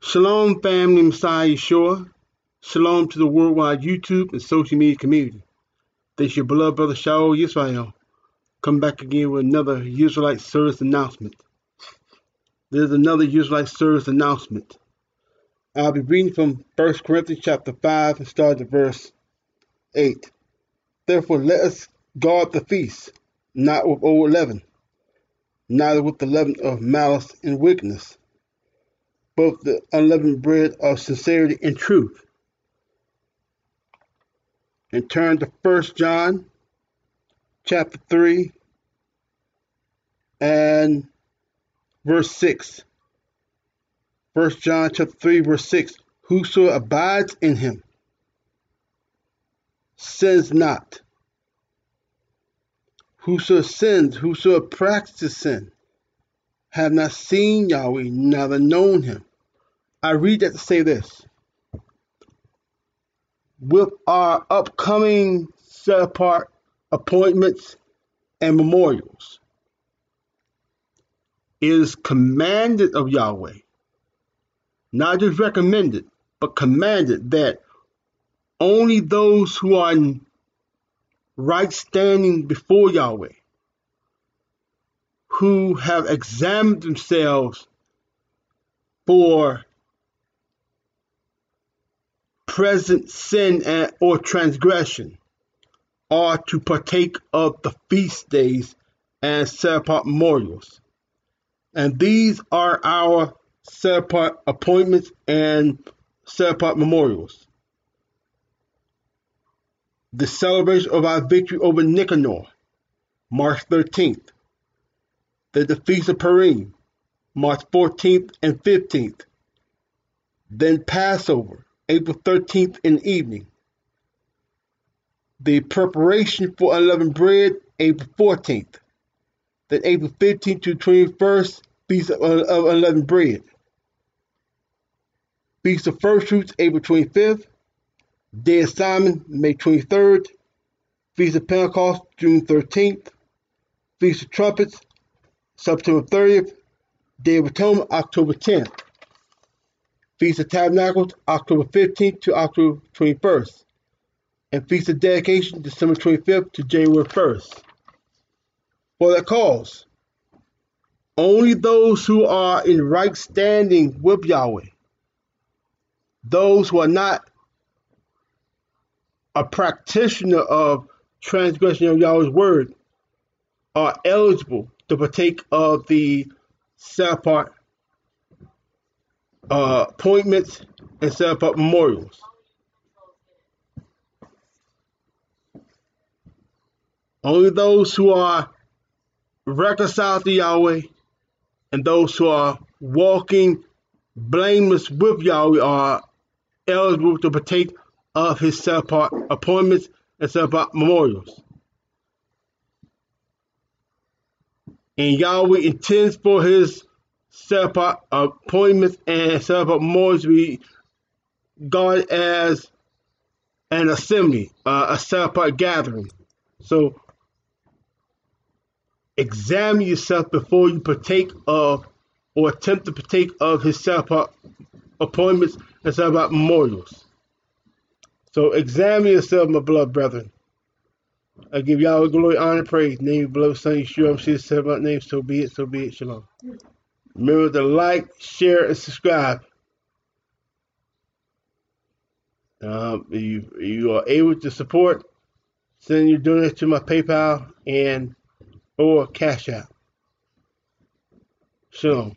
Shalom, family, Messiah Yeshua. Shalom to the worldwide YouTube and social media community. This is your beloved brother Shaul Yisrael. Come back again with another Yisraelite service announcement. There's another Yisraelite service announcement. I'll be reading from 1 Corinthians chapter 5 and start at verse 8. Therefore let us guard the feast, not with old leaven, neither with the leaven of malice and wickedness, with the unleavened bread of sincerity and truth. And turn to 1 John chapter 3 and verse 6. 1 John chapter 3, verse 6. Whoso abides in him sins not. Whoso sins, whoso practices sin, have not seen Yahweh, neither known him. I read that to say this. With our upcoming set apart appointments and memorials, it is commanded of Yahweh not just recommended, but commanded that only those who are in right standing before Yahweh, who have examined themselves for present sin and, or transgression, are to partake of the feast days and set apart memorials. And these are our set apart appointments and set apart memorials. The celebration of our victory over Nicanor, March 13th. The defeat of Purim, March 14th and 15th. Then Passover, April 13th in the evening. The preparation for unleavened bread, April 14th. Then April 15th to 21st, Feast uh, of Unleavened Bread. Feast of First Fruits, April 25th. Day of Simon, May 23rd. Feast of Pentecost, June 13th. Feast of Trumpets, September 30th. Day of Atonement, October 10th. Feast of Tabernacles, October 15th to October 21st. And Feast of Dedication, December 25th to January 1st. For that cause, only those who are in right standing with Yahweh those who are not a practitioner of transgression of Yahweh's word are eligible to partake of the set apart uh, appointments and set up memorials. Only those who are reconciled to Yahweh and those who are walking blameless with Yahweh are eligible to partake of his set-apart appointments and set-apart memorials. And Yahweh intends for his set-apart appointments and set-apart memorials be regarded as an assembly, uh, a set-apart gathering. So examine yourself before you partake of or attempt to partake of his set-apart appointments it's about memorials. So examine yourself, my beloved brethren. I give y'all glory, honor, praise. Name, beloved Son, Yeshua, I'm said about name, so be it, so be it, shalom. Remember to like, share, and subscribe. Um, you, you are able to support, send your donation to my PayPal and or Cash App. Shalom.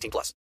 18 plus.